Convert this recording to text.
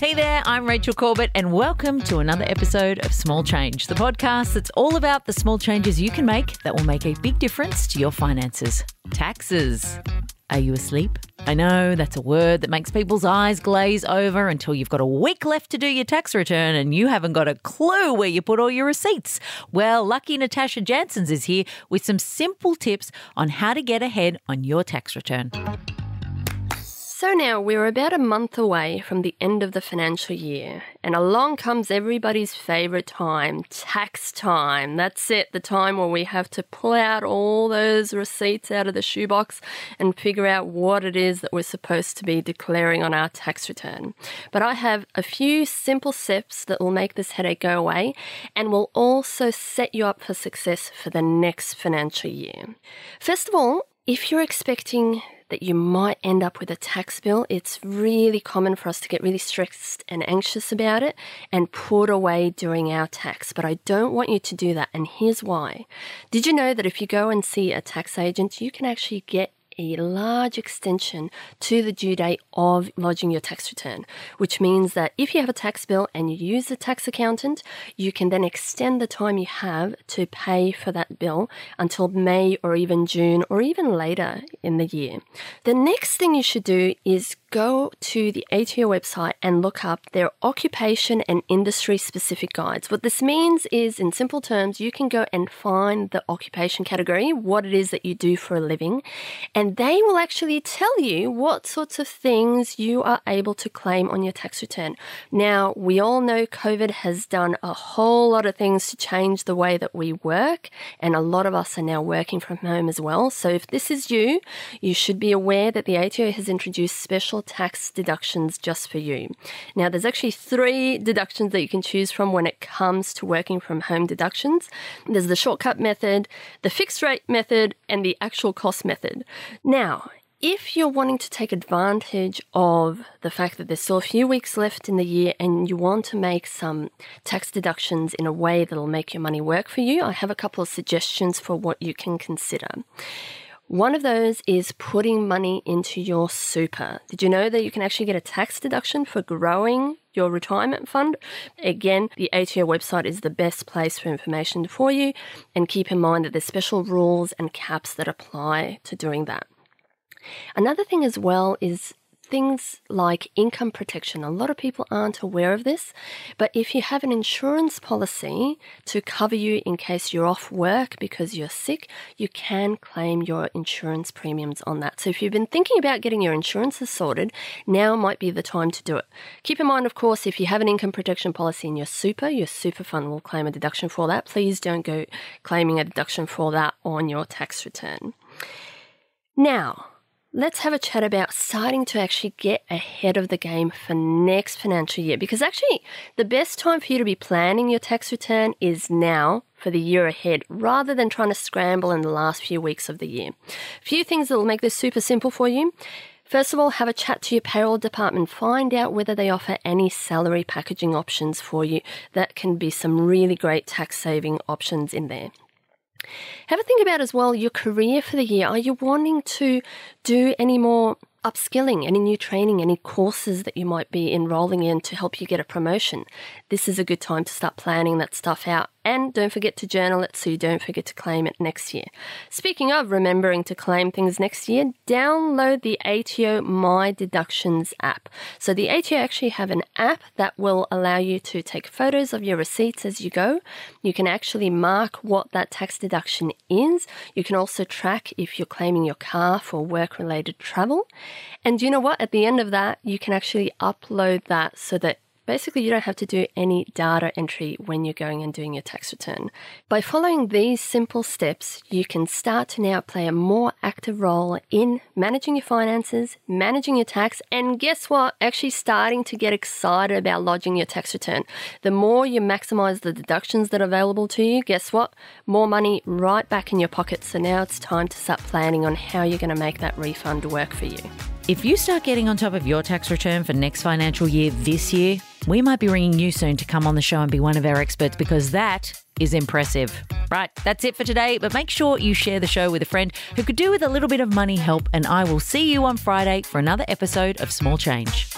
Hey there, I'm Rachel Corbett, and welcome to another episode of Small Change, the podcast that's all about the small changes you can make that will make a big difference to your finances. Taxes. Are you asleep? I know that's a word that makes people's eyes glaze over until you've got a week left to do your tax return and you haven't got a clue where you put all your receipts. Well, lucky Natasha Janssens is here with some simple tips on how to get ahead on your tax return. So now we're about a month away from the end of the financial year, and along comes everybody's favourite time tax time. That's it, the time where we have to pull out all those receipts out of the shoebox and figure out what it is that we're supposed to be declaring on our tax return. But I have a few simple steps that will make this headache go away and will also set you up for success for the next financial year. First of all, if you're expecting that you might end up with a tax bill, it's really common for us to get really stressed and anxious about it and put away during our tax. But I don't want you to do that, and here's why. Did you know that if you go and see a tax agent, you can actually get a large extension to the due date of lodging your tax return, which means that if you have a tax bill and you use a tax accountant, you can then extend the time you have to pay for that bill until May or even June or even later in the year. The next thing you should do is go to the ATO website and look up their occupation and industry specific guides. What this means is, in simple terms, you can go and find the occupation category, what it is that you do for a living, and they will actually tell you what sorts of things you are able to claim on your tax return. Now, we all know COVID has done a whole lot of things to change the way that we work, and a lot of us are now working from home as well. So, if this is you, you should be aware that the ATO has introduced special tax deductions just for you. Now, there's actually three deductions that you can choose from when it comes to working from home deductions. There's the shortcut method, the fixed rate method, and the actual cost method. Now, if you're wanting to take advantage of the fact that there's still a few weeks left in the year and you want to make some tax deductions in a way that'll make your money work for you, I have a couple of suggestions for what you can consider. One of those is putting money into your super. Did you know that you can actually get a tax deduction for growing your retirement fund? Again, the ATO website is the best place for information for you. And keep in mind that there's special rules and caps that apply to doing that. Another thing as well is things like income protection. A lot of people aren't aware of this, but if you have an insurance policy to cover you in case you're off work because you're sick, you can claim your insurance premiums on that. So if you've been thinking about getting your insurances sorted, now might be the time to do it. Keep in mind, of course, if you have an income protection policy in your super, your super fund will claim a deduction for that. Please don't go claiming a deduction for that on your tax return. Now, let's have a chat about starting to actually get ahead of the game for next financial year because actually the best time for you to be planning your tax return is now for the year ahead rather than trying to scramble in the last few weeks of the year. A few things that will make this super simple for you. First of all, have a chat to your payroll department. Find out whether they offer any salary packaging options for you. That can be some really great tax saving options in there. Have a think about as well your career for the year. Are you wanting to do any more upskilling, any new training, any courses that you might be enrolling in to help you get a promotion? This is a good time to start planning that stuff out and don't forget to journal it so you don't forget to claim it next year. Speaking of remembering to claim things next year, download the ATO My Deductions app. So the ATO actually have an app that will allow you to take photos of your receipts as you go. You can actually mark what that tax deduction is. You can also track if you're claiming your car for work related travel. And you know what? At the end of that, you can actually upload that so that Basically, you don't have to do any data entry when you're going and doing your tax return. By following these simple steps, you can start to now play a more active role in managing your finances, managing your tax, and guess what? Actually starting to get excited about lodging your tax return. The more you maximize the deductions that are available to you, guess what? More money right back in your pocket. So now it's time to start planning on how you're going to make that refund work for you. If you start getting on top of your tax return for next financial year this year, we might be ringing you soon to come on the show and be one of our experts because that is impressive. Right, that's it for today, but make sure you share the show with a friend who could do with a little bit of money help, and I will see you on Friday for another episode of Small Change.